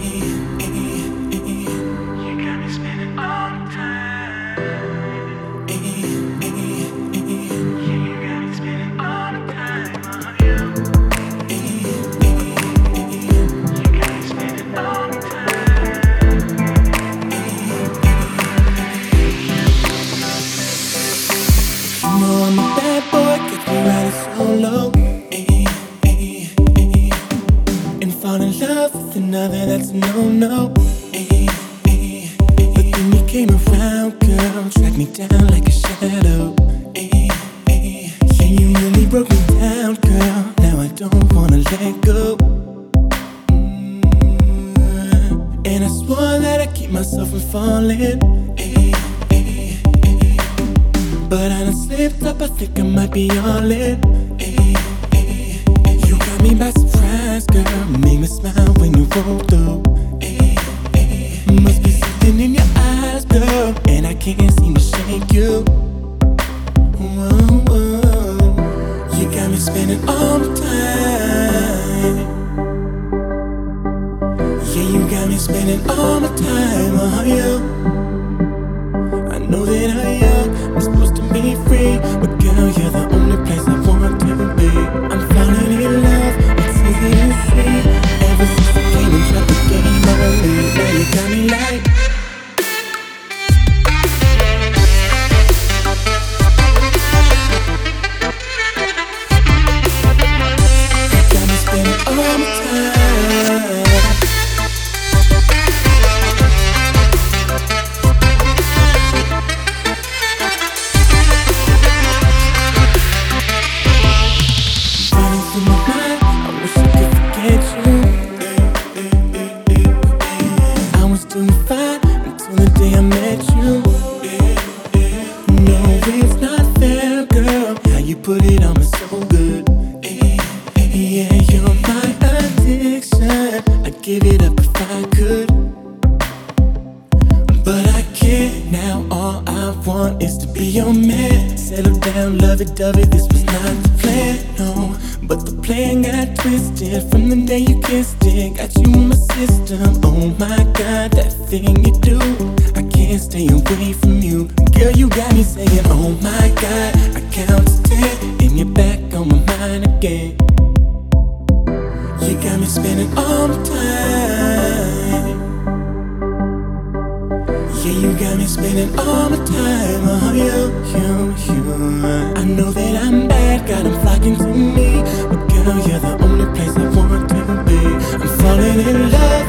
You a no-no. But then you came around, girl, tracked me down like a shadow. Yeah, you really broke me down, girl. Now I don't wanna let go. Mm. And I swore that I'd keep myself from falling. But I done slipped up, I think I might be all in. You got me by surprise, girl. Make me smile when you through. Must be something in your eyes, girl. And I can't seem to shake you. Whoa, whoa. You got me spending all the time. Yeah, you got me spending all my time uh-huh, on you. Put it on me so good. Eh, eh, yeah, you're my addiction. I'd give it up if I could. But I can't now. All I want is to be your man. Settle down, love it, dove it. This was not the plan, no. But the plan got twisted from the day you kissed it. Got you in my system. Oh my god, that thing you do. I can't stay away from you. Girl, you got me saying, Oh my god. I count to ten, and you're back on my mind again. You got me spending all the time. Yeah, you got me spending all my time on you, you, you. I know that I'm bad, got them flocking to me. But girl, you're the only place I want to be. I'm falling in love.